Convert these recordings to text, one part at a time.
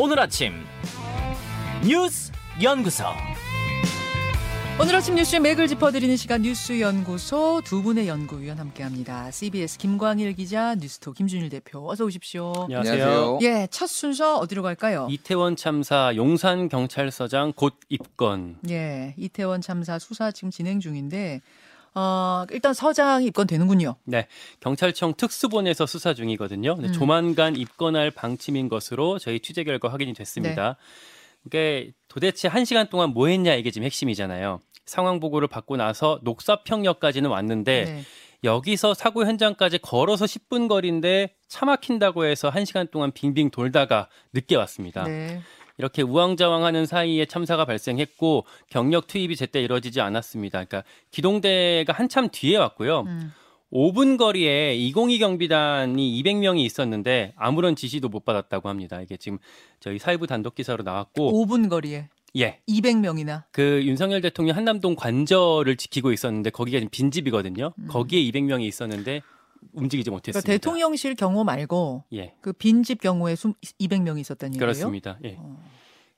오늘 아침 뉴스 연구소 오늘 아침 뉴스의 맥을 짚어드리는 시간 뉴스 연구소 두 분의 연구위원 함께합니다. CBS 김광일 기자, 뉴스토 김준일 대표 어서 오십시오. 안녕하세요. 예, 첫 순서 어디로 갈까요? 이태원 참사 용산 경찰서장 곧 입건. 예, 이태원 참사 수사 지금 진행 중인데 어, 일단 서장이 입건되는군요. 네, 경찰청 특수본에서 수사 중이거든요. 네, 음. 조만간 입건할 방침인 것으로 저희 취재 결과 확인이 됐습니다. 그러니까 도대체 한 시간 동안 뭐 했냐 이게 지금 핵심이잖아요. 상황 보고를 받고 나서 녹사평역까지는 왔는데 네. 여기서 사고 현장까지 걸어서 10분 거리인데 차 막힌다고 해서 한시간 동안 빙빙 돌다가 늦게 왔습니다. 네. 이렇게 우왕좌왕하는 사이에 참사가 발생했고 경력 투입이 제때 이루어지지 않았습니다. 그러니까 기동대가 한참 뒤에 왔고요. 음. 5분 거리에 202 경비단이 200명이 있었는데 아무런 지시도 못 받았다고 합니다. 이게 지금 저희 사회부 단독 기사로 나왔고 5분 거리에 예. 200명이나. 그 윤석열 대통령 한남동 관저를 지키고 있었는데 거기가 지금 빈집이거든요. 거기에 200명이 있었는데 움직이지 그러니까 못했습니다. 대통령실 경우 말고 예. 그 빈집 경우에 200명이 있었다는 얘기예요. 그렇습니다. 예.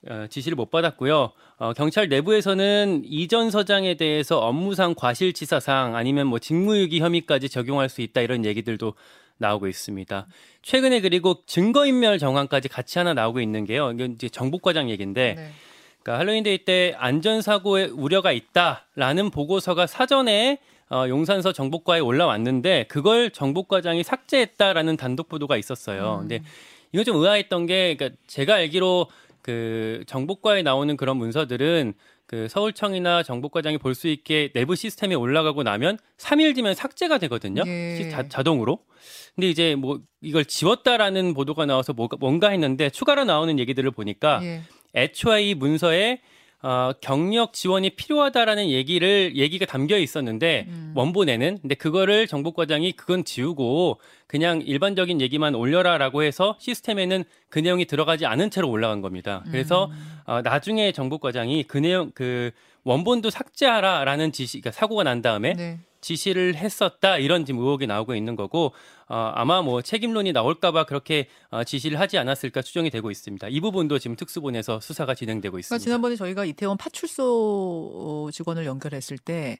어, 지시를 못 받았고요. 어, 경찰 내부에서는 이전 서장에 대해서 업무상 과실치사상 아니면 뭐 직무유기 혐의까지 적용할 수 있다 이런 얘기들도 나오고 있습니다. 최근에 그리고 증거인멸 정황까지 같이 하나 나오고 있는 게요. 이건 이제 정복과장 얘기인데, 네. 그러니까 할로윈데이 때 안전사고에 우려가 있다라는 보고서가 사전에 어, 용산서 정복과에 올라왔는데 그걸 정복과장이 삭제했다라는 단독 보도가 있었어요. 음. 근데 이거 좀 의아했던 게, 그러니까 제가 알기로 그 정복과에 나오는 그런 문서들은 그 서울청이나 정복과장이 볼 수 있게 내부 시스템에 올라가고 나면 3일 뒤면 삭제가 되거든요. 예. 시- 자, 자동으로. 근데 이제 뭐 이걸 지웠다라는 보도가 나와서 뭔가 했는데 추가로 나오는 얘기들을 보니까 예. 애초에 이 문서에 어, 경력 지원이 필요하다라는 얘기를 얘기가 담겨 있었는데 음. 원본에는 근데 그거를 정복과장이 그건 지우고 그냥 일반적인 얘기만 올려라라고 해서 시스템에는 그 내용이 들어가지 않은 채로 올라간 겁니다. 그래서 음. 어, 나중에 정복과장이 그 내용 그 원본도 삭제하라라는 지시, 그러니까 사고가 난 다음에 네. 지시를 했었다 이런 지금 의혹이 나오고 있는 거고 어, 아마 뭐 책임론이 나올까봐 그렇게 어, 지시를 하지 않았을까 추정이 되고 있습니다. 이 부분도 지금 특수본에서 수사가 진행되고 그러니까 있습니다. 지난번에 저희가 이태원 파출소 직원을 연결했을 때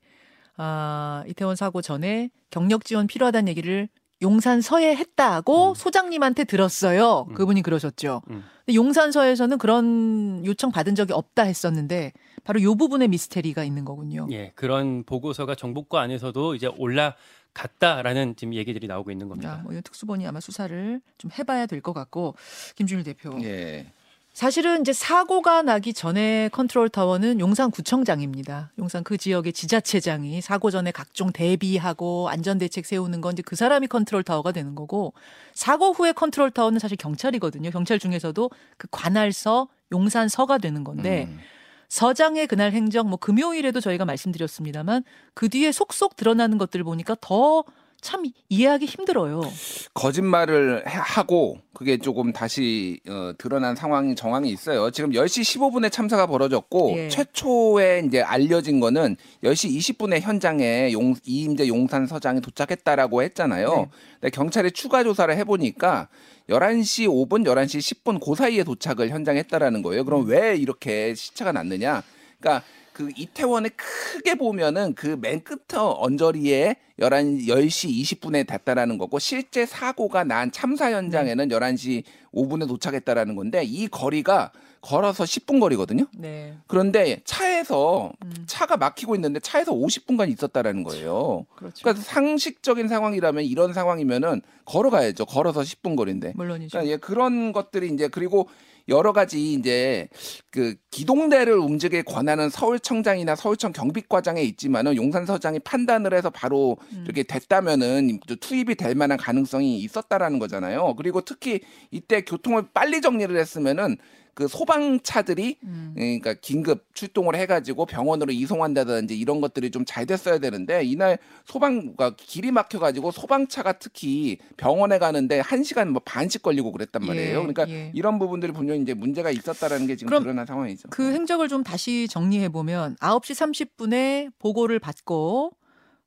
아, 이태원 사고 전에 경력 지원 필요하다는 얘기를 용산서에 했다고 음. 소장님한테 들었어요. 음. 그분이 그러셨죠. 음. 근데 용산서에서는 그런 요청 받은 적이 없다 했었는데 바로 요 부분에 미스테리가 있는 거군요. 예, 그런 보고서가 정복과 안에서도 이제 올라갔다라는 지금 얘기들이 나오고 있는 자, 겁니다. 뭐 이건 특수본이 아마 수사를 좀 해봐야 될 것 같고 김준일 대표. 예. 사실은 이제 사고가 나기 전에 컨트롤 타워는 용산구청장입니다. 용산 그 지역의 지자체장이 사고 전에 각종 대비하고 안전 대책 세우는 건 이제 그 사람이 컨트롤 타워가 되는 거고 사고 후에 컨트롤 타워는 사실 경찰이거든요. 경찰 중에서도 그 관할서 용산서가 되는 건데 음. 서장의 그날 행정 뭐 금요일에도 저희가 말씀드렸습니다만 그 뒤에 속속 드러나는 것들 보니까 더 참 이해하기 힘들어요. 거짓말을 해- 하고 그게 조금 다시 어, 드러난 상황이 정황이 있어요. 지금 10시 15분에 참사가 벌어졌고 예. 최초에 이제 알려진 거는 10시 20분에 현장에 용, 이임재 용산 서장이 도착했다라고 했잖아요. 네. 근데 경찰이 추가 조사를 해 보니까 11시 5분, 11시 10분 그 사이에 도착을 현장에 했다라는 거예요. 그럼 왜 이렇게 시차가 났느냐? 그러니까 그 이태원에 크게 보면은 그 맨끝 언저리에 11, 10시 20분에 됐다라는 거고 실제 사고가 난 참사 현장에는 11시 5분에 도착했다라는 건데 이 거리가 걸어서 10분 거리거든요. 네. 그런데 차에서 음. 차가 막히고 있는데 차에서 50분간 있었다라는 거예요. 그렇죠. 그러니까 상식적인 상황이라면 이런 상황이면은 걸어가야죠. 걸어서 10분 거리인데. 물론이죠. 그러니까 예, 그런 것들이 이제 그리고 여러 가지 이제 그 기동대를 움직일 권한은 서울청장이나 서울청 경비과장에 있지만은 용산서장이 판단을 해서 바로 음. 이렇게 됐다면은 또 투입이 될 만한 가능성이 있었다라는 거잖아요. 그리고 특히 이때 교통을 빨리 정리를 했으면은 그 소방차들이 음. 그러니까 긴급 출동을 해가지고 병원으로 이송한다든지 이런 것들이 좀 잘 됐어야 되는데 이날 소방가 길이 막혀가지고 소방차가 특히 병원에 가는데 한 시간 뭐 반씩 걸리고 그랬단 말이에요. 예, 그러니까 예. 이런 부분들이 분명히 이제 문제가 있었다라는 게 지금 드러난 상황이죠. 그 행적을 좀 다시 정리해 보면 9시 30분에 보고를 받고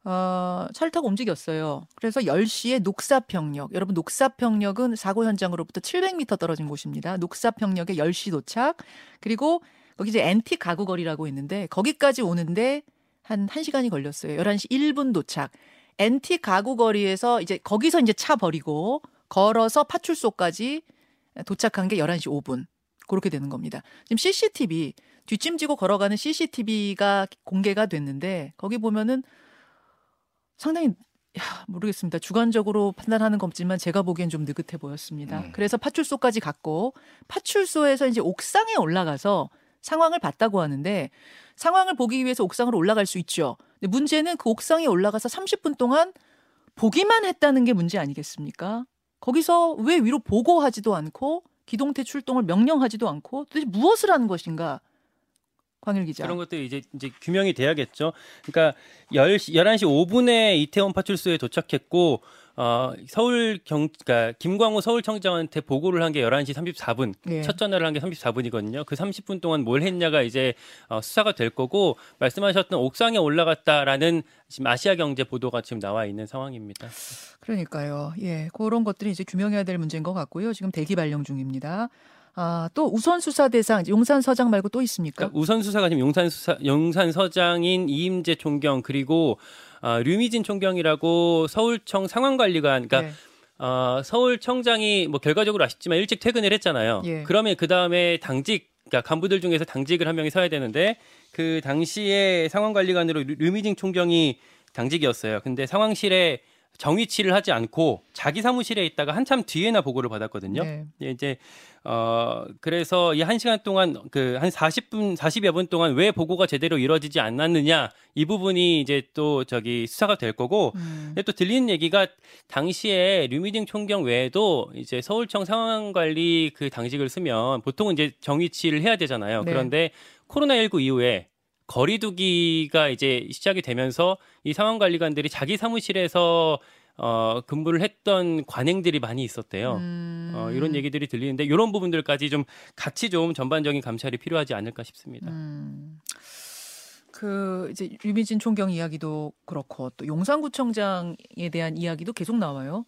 어, 차를 움직였어요. 그래서 10시에 녹사평역. 여러분 녹사평역은 사고 현장으로부터 700m 떨어진 곳입니다. 녹사평역에 10시 도착. 그리고 거기 이제 엔티 가구 거리라고 있는데 거기까지 오는데 한 1시간이 걸렸어요. 11시 1분 도착. 엔티 가구 거리에서 이제 거기서 이제 차 버리고 걸어서 파출소까지 도착한 게 11시 5분. 그렇게 되는 겁니다. 지금 CCTV 뒷짐지고 걸어가는 CCTV가 공개가 됐는데 거기 보면은 상당히 야, 모르겠습니다. 주관적으로 판단하는 겁지만 제가 보기엔 좀 느긋해 보였습니다. 음. 그래서 파출소까지 갔고 파출소에서 이제 옥상에 올라가서 상황을 봤다고 하는데 상황을 보기 위해서 옥상으로 올라갈 수 있죠. 근데 문제는 그 옥상에 올라가서 30분 동안 보기만 했다는 게 문제 아니겠습니까? 거기서 왜 위로 보고하지도 않고 기동대 출동을 명령하지도 않고 도대체 무엇을 하는 것인가? 광일 기자. 그런 것도 이제 이제 규명이 돼야겠죠. 그러니까 10시 11시 5분에 이태원 파출소에 도착했고 어 서울 경 그러니까 김광호 서울청장한테 보고를 한 게 11시 34분. 예. 첫 전화를 한 게 34분이거든요. 그 30분 동안 뭘 했냐가 이제 어, 수사가 될 거고 말씀하셨던 옥상에 올라갔다라는 지금 아시아 경제 보도가 지금 나와 있는 상황입니다. 그러니까요. 예, 그런 것들이 이제 규명해야 될 문제인 것 같고요. 지금 대기 발령 중입니다. 아, 또 우선 수사 대상 용산 서장 말고 또 있습니까? 그러니까 우선 수사가 지금 용산 수사 용산 서장인 이임재 총경 그리고 어, 류미진 총경이라고 서울청 상황관리관 그러니까 네. 어, 서울청장이 뭐 결과적으로 아쉽지만 일찍 퇴근을 했잖아요. 예. 그러면 그 다음에 당직 그러니까 간부들 중에서 당직을 한 명이 서야 되는데 그 당시에 상황관리관으로 류- 류미진 총경이 당직이었어요. 근데 상황실에 정위치를 하지 않고 자기 사무실에 있다가 한참 뒤에나 보고를 받았거든요. 네. 예, 이제 어 그래서 이 한 시간 동안 그 한 40분 40여 분 동안 왜 보고가 제대로 이루어지지 않았느냐 이 부분이 이제 또 저기 수사가 될 거고 음. 근데 또 들리는 얘기가 당시에 류미ting 총경 외에도 이제 서울청 상황관리 그 당직을 쓰면 보통은 이제 정위치를 해야 되잖아요. 네. 그런데 코로나19 이후에 거리두기가 이제 시작이 되면서 이 상황관리관들이 자기 사무실에서 어, 근무를 했던 관행들이 많이 있었대요. 음. 어, 이런 얘기들이 들리는데 이런 부분들까지 좀 같이 좀 전반적인 감찰이 필요하지 않을까 싶습니다. 음. 그 이제 유미진 총경 이야기도 그렇고 또 용산구청장에 대한 이야기도 계속 나와요.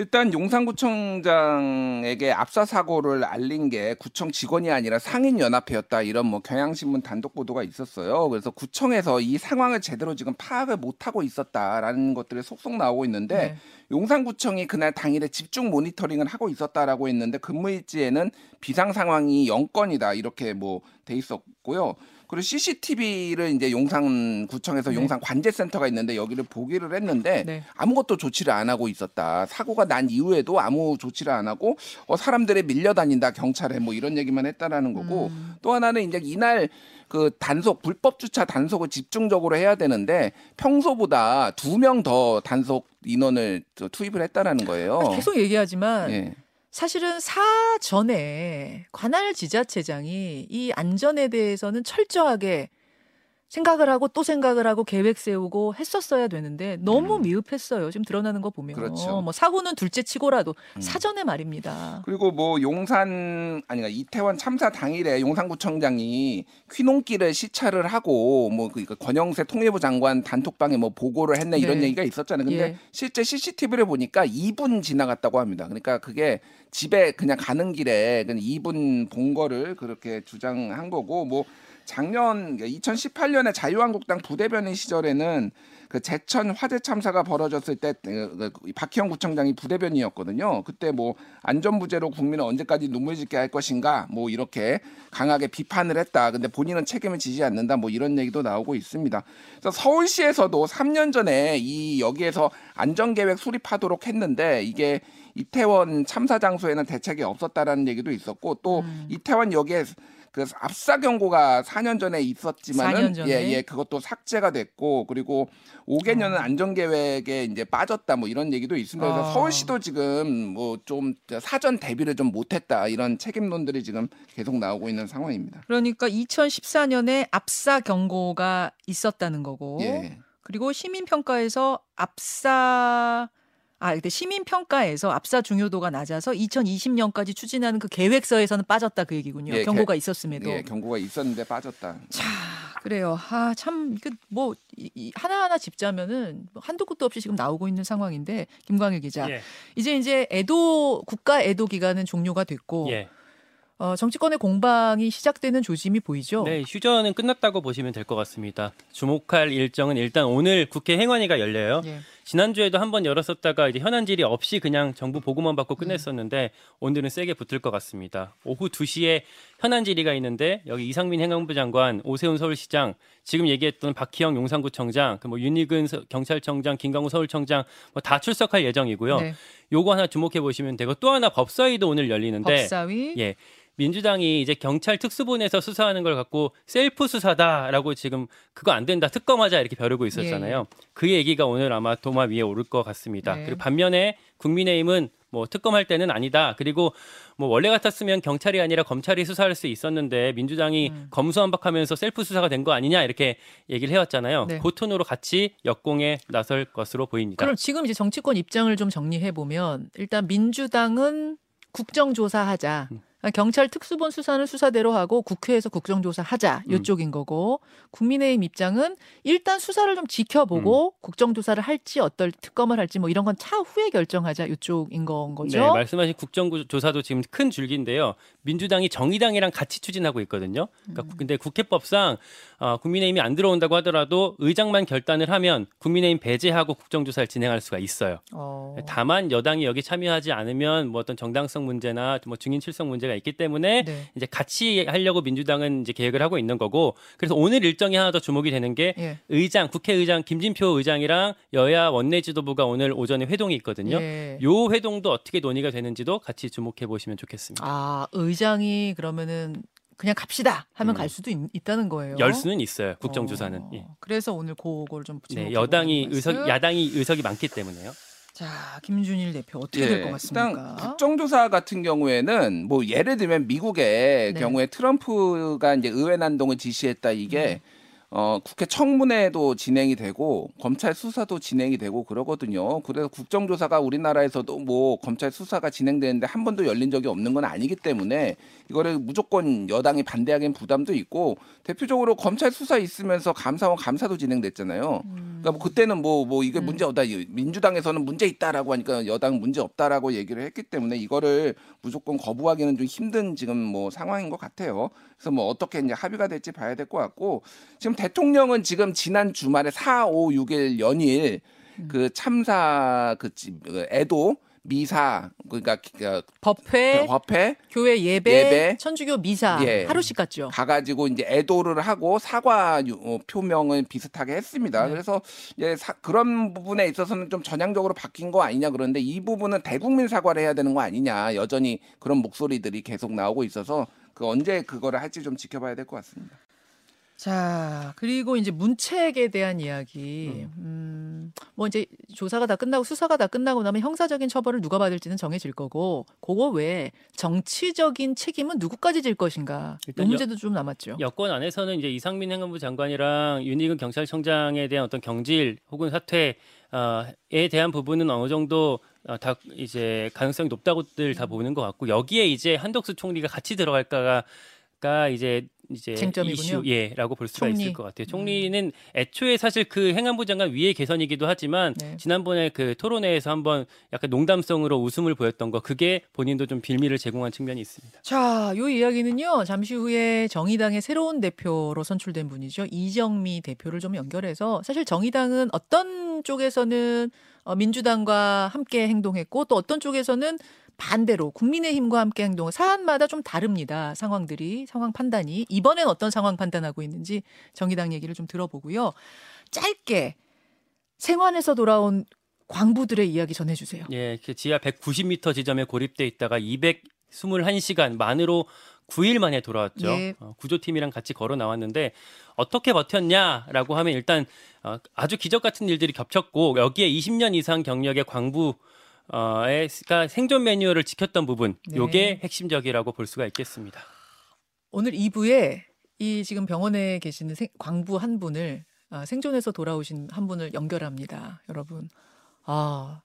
일단 용산구청장에게 압사 사고를 알린 게 구청 직원이 아니라 상인 연합회였다 이런 뭐 경향신문 단독 보도가 있었어요. 그래서 구청에서 이 상황을 제대로 지금 파악을 못 하고 있었다라는 것들이 속속 나오고 있는데 네. 용산구청이 그날 당일에 집중 모니터링을 하고 있었다라고 했는데 근무일지에는 비상 상황이 0건이다 이렇게 뭐 돼 있었고요. 그리고 CCTV를 이제 용산구청에서 네. 용산 관제센터가 있는데 여기를 보기를 했는데 네. 아무것도 조치를 안 하고 있었다. 사고가 난 이후에도 아무 조치를 안 하고 어, 사람들이 밀려다닌다 경찰에 뭐 이런 얘기만 했다라는 거고 음. 또 하나는 이제 이날 그 단속 불법 주차 단속을 집중적으로 해야 되는데 평소보다 두 명 더 단속 인원을 저 투입을 했다라는 거예요. 계속 얘기하지만 예. 사실은 사전에 관할 지자체장이 이 안전에 대해서는 철저하게 생각을 하고 또 생각을 하고 계획 세우고 했었어야 되는데 너무 음. 미흡했어요. 지금 드러나는 거 보면. 그렇죠. 뭐 사고는 둘째 치고라도 음. 사전에 말입니다. 그리고 뭐 용산 아니가 이태원 참사 당일에 용산구청장이 퀴농길을 시찰을 하고 뭐 그러니까 권영세 통일부 장관 단톡방에 뭐 보고를 했네 이런 네. 얘기가 있었잖아요. 근데 예. 실제 CCTV를 보니까 2분 지나갔다고 합니다. 그러니까 그게 집에 그냥 가는 길에 그냥 2분 본 거를 그렇게 주장한 거고 뭐 작년 2018년에 자유한국당 부대변인 시절에는 그 제천 화재 참사가 벌어졌을 때 그, 그 박희영 구청장이 부대변인이었거든요. 그때 뭐 안전부재로 국민을 언제까지 눈물 짓게 할 것인가 뭐 이렇게 강하게 비판을 했다. 근데 본인은 책임을 지지 않는다. 뭐 이런 얘기도 나오고 있습니다. 그래서 서울시에서도 3년 전에 이 여기에서 안전계획 수립하도록 했는데 이게 이태원 참사 장소에는 대책이 없었다라는 얘기도 있었고 또 음. 이태원 역에 그 압사 경고가 4년 전에 있었지만은 4년 전에? 예, 예, 그것도 삭제가 됐고 그리고 5개년은 안전 계획에 이제 빠졌다 뭐 이런 얘기도 있습니다. 그래서 어. 서울시도 지금 뭐 좀 사전 대비를 좀 못했다 이런 책임론들이 지금 계속 나오고 있는 상황입니다. 그러니까 2014년에 압사 경고가 있었다는 거고 예. 그리고 시민 평가에서 압사 아 근데 시민 평가에서 압사 중요도가 낮아서 2020년까지 추진하는 그 계획서에서는 빠졌다 그 얘기군요. 예, 경고가 있었음에도. 예, 경고가 있었는데 빠졌다. 자, 그래요. 아, 참, 그, 뭐, 이- 이 하나하나 짚자면은 뭐 한도 끝도 없이 지금 나오고 있는 상황인데, 김광일 기자. 예. 이제 이제 애도, 국가 애도 기간은 종료가 됐고, 예. 어, 정치권의 공방이 시작되는 조짐이 보이죠. 네, 휴전은 끝났다고 보시면 될 것 같습니다. 주목할 일정은 일단 오늘 국회 행안위가 열려요. 예. 지난주에도 한번 열었었다가 이제 현안 질의 없이 그냥 정부 보고만 받고 끝냈었는데 오늘은 세게 붙을 것 같습니다. 오후 2시에 현안 질의가 있는데 여기 이상민 행안부 장관, 오세훈 서울시장, 지금 얘기했던 박희영 용산구청장, 그 뭐 윤희근 서- 경찰청장, 김강우 서울청장 뭐 다 출석할 예정이고요. 네. 요거 하나 주목해 보시면 되고 또 하나 법사위도 오늘 열리는데 법사위. 예. 민주당이 이제 경찰 특수본에서 수사하는 걸 갖고 셀프 수사다라고 지금 그거 안 된다 특검하자 이렇게 벼르고 있었잖아요. 그 얘기가 오늘 아마 도마 위에 오를 것 같습니다. 네. 그리고 반면에 국민의힘은 뭐 특검할 때는 아니다. 그리고 뭐 원래 같았으면 경찰이 아니라 검찰이 수사할 수 있었는데 민주당이 음. 검수완박하면서 셀프 수사가 된 거 아니냐 이렇게 얘기를 해왔잖아요. 네. 그 톤으로 같이 역공에 나설 것으로 보입니다. 그럼 지금 이제 정치권 입장을 좀 정리해 보면 일단 민주당은 국정조사하자. 음. 경찰 특수본 수사는 수사대로 하고 국회에서 국정조사 하자 음. 이쪽인 거고 국민의힘 입장은 일단 수사를 좀 지켜보고 음. 국정조사를 할지 어떨 특검을 할지 뭐 이런 건 차후에 결정하자 이쪽인 건 거죠. 네, 말씀하신 국정조사도 지금 큰 줄기인데요. 민주당이 정의당이랑 같이 추진하고 있거든요. 음. 그러니까 근데 국회법상 어, 국민의힘이 안 들어온다고 하더라도 의장만 결단을 하면 국민의힘 배제하고 국정조사를 진행할 수가 있어요. 어. 다만 여당이 여기 참여하지 않으면 뭐 어떤 정당성 문제나 뭐 증인 출석 문제 가 있기 때문에 네. 이제 같이 하려고 민주당은 이제 계획을 하고 있는 거고 그래서 오늘 일정이 하나 더 주목이 되는 게 예. 의장 국회의장 김진표 의장이랑 여야 원내 지도부가 오늘 오전에 회동이 있거든요. 예. 요 회동도 어떻게 논의가 되는지도 같이 주목해 보시면 좋겠습니다. 아 의장이 그러면은 그냥 갑시다 하면 음. 갈 수도 있, 다는 거예요. 열 수는 있어요. 국정조사는. 어, 예. 그래서 오늘 그걸 좀 네, 주목해 여당이 의석. 야당이 의석이 많기 때문에요. 자 김준일 대표 어떻게 될것 일단 같습니까? 국정조사 같은 경우에는 뭐 예를 들면 미국의 네. 경우에 트럼프가 이제 의회 난동을 지시했다 이게 음. 어 국회 청문회도 진행이 되고 검찰 수사도 진행이 되고 그러거든요. 그래서 국정조사가 우리나라에서도 뭐 검찰 수사가 진행되는데 한 번도 열린 적이 없는 건 아니기 때문에 이거를 무조건 여당이 반대하기엔 부담도 있고 대표적으로 검찰 수사 있으면서 감사원 감사도 진행됐잖아요. 그러니까 뭐 그때는 뭐뭐 이게 음. 문제 없다 민주당에서는 문제 있다라고 하니까 여당 문제 없다라고 얘기를 했기 때문에 이거를 무조건 거부하기는 좀 힘든 지금 뭐 상황인 것 같아요. 그래서 뭐 어떻게 이제 합의가 될지 봐야 될 것 같고 지금 대통령은 지금 지난 주말에 4, 5, 6일 연일 음. 그 참사 그 지- 그 애도 미사 그러니까 그 법회, 법회 교회 예배, 예배, 천주교 미사 예. 하루씩 갔죠. 가가지고 이제 애도를 하고 사과 유- 어, 표명을 비슷하게 했습니다. 네. 그래서 이제 사- 그런 부분에 있어서는 좀 전향적으로 바뀐 거 아니냐 그런데 이 부분은 대국민 사과를 해야 되는 거 아니냐 여전히 그런 목소리들이 계속 나오고 있어서 그 언제 그거를 할지 좀 지켜봐야 될 것 같습니다. 자 그리고 이제 문책에 대한 이야기. 음, 뭐 이제 조사가 다 끝나고 수사가 다 끝나고 나면 형사적인 처벌을 누가 받을지는 정해질 거고, 그거 외에 정치적인 책임은 누구까지 질 것인가. 이 문제도 좀 남았죠. 여권 안에서는 이제 이상민 행안부 장관이랑 윤희근 경찰청장에 대한 어떤 경질 혹은 사퇴에 대한 부분은 어느 정도 어, 다 이제 가능성이 높다고들 다 보는 것 같고 여기에 이제 한덕수 총리가 같이 들어갈까가 가 이제 이제 쟁점이군요. 이슈 예라고 볼 수가 총리. 있을 것 같아요. 총리는 애초에 사실 그 행안부 장관 위의 개선이기도 하지만 네. 지난번에 그 토론회에서 한번 약간 농담성으로 웃음을 보였던 거 그게 본인도 좀 빌미를 제공한 측면이 있습니다. 자, 요 이야기는요. 잠시 후에 정의당의 새로운 대표로 선출된 분이죠. 이정미 대표를 좀 연결해서 사실 정의당은 어떤 쪽에서는 어, 민주당과 함께 행동했고 또 어떤 쪽에서는 반대로 국민의힘과 함께 행동 사안마다 좀 다릅니다. 상황들이 상황 판단이 이번엔 어떤 상황 판단하고 있는지 정의당 얘기를 좀 들어보고요. 짧게 생환에서 돌아온 광부들의 이야기 전해주세요. 예, 그 지하 190m 지점에 고립돼 있다가 221시간 만으로 9일 만에 돌아왔죠. 예. 어, 구조팀이랑 같이 걸어 나왔는데 어떻게 버텼냐라고 하면 일단 어, 아주 기적 같은 일들이 겹쳤고 여기에 20년 이상 경력의 광부 어가 생존 매뉴얼을 지켰던 부분, 네. 요게 핵심적이라고 볼 수가 있겠습니다. 오늘 2부에 이 지금 병원에 계시는 생- 광부 한 분을 아, 생존해서 돌아오신 한 분을 연결합니다. 여러분. 아,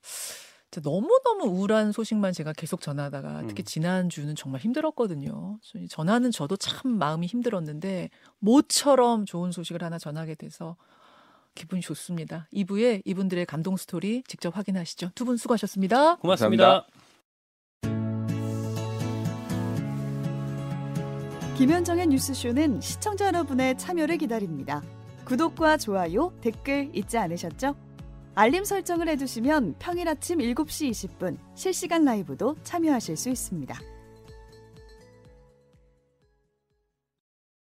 너무너무 우울한 소식만 제가 계속 전하다가 음. 특히 지난주는 정말 힘들었거든요. 전하는 저도 참 마음이 힘들었는데 모처럼 좋은 소식을 하나 전하게 돼서 기분이 좋습니다. 2부에 이분들의 감동 스토리 직접 확인하시죠. 두 분 수고하셨습니다. 고맙습니다. 김현정의 뉴스쇼는 시청자 여러분의 참여를 기다립니다. 구독과 좋아요, 댓글 잊지 않으셨죠? 알림 설정을 해두시면 평일 아침 7시 20분 실시간 라이브도 참여하실 수 있습니다.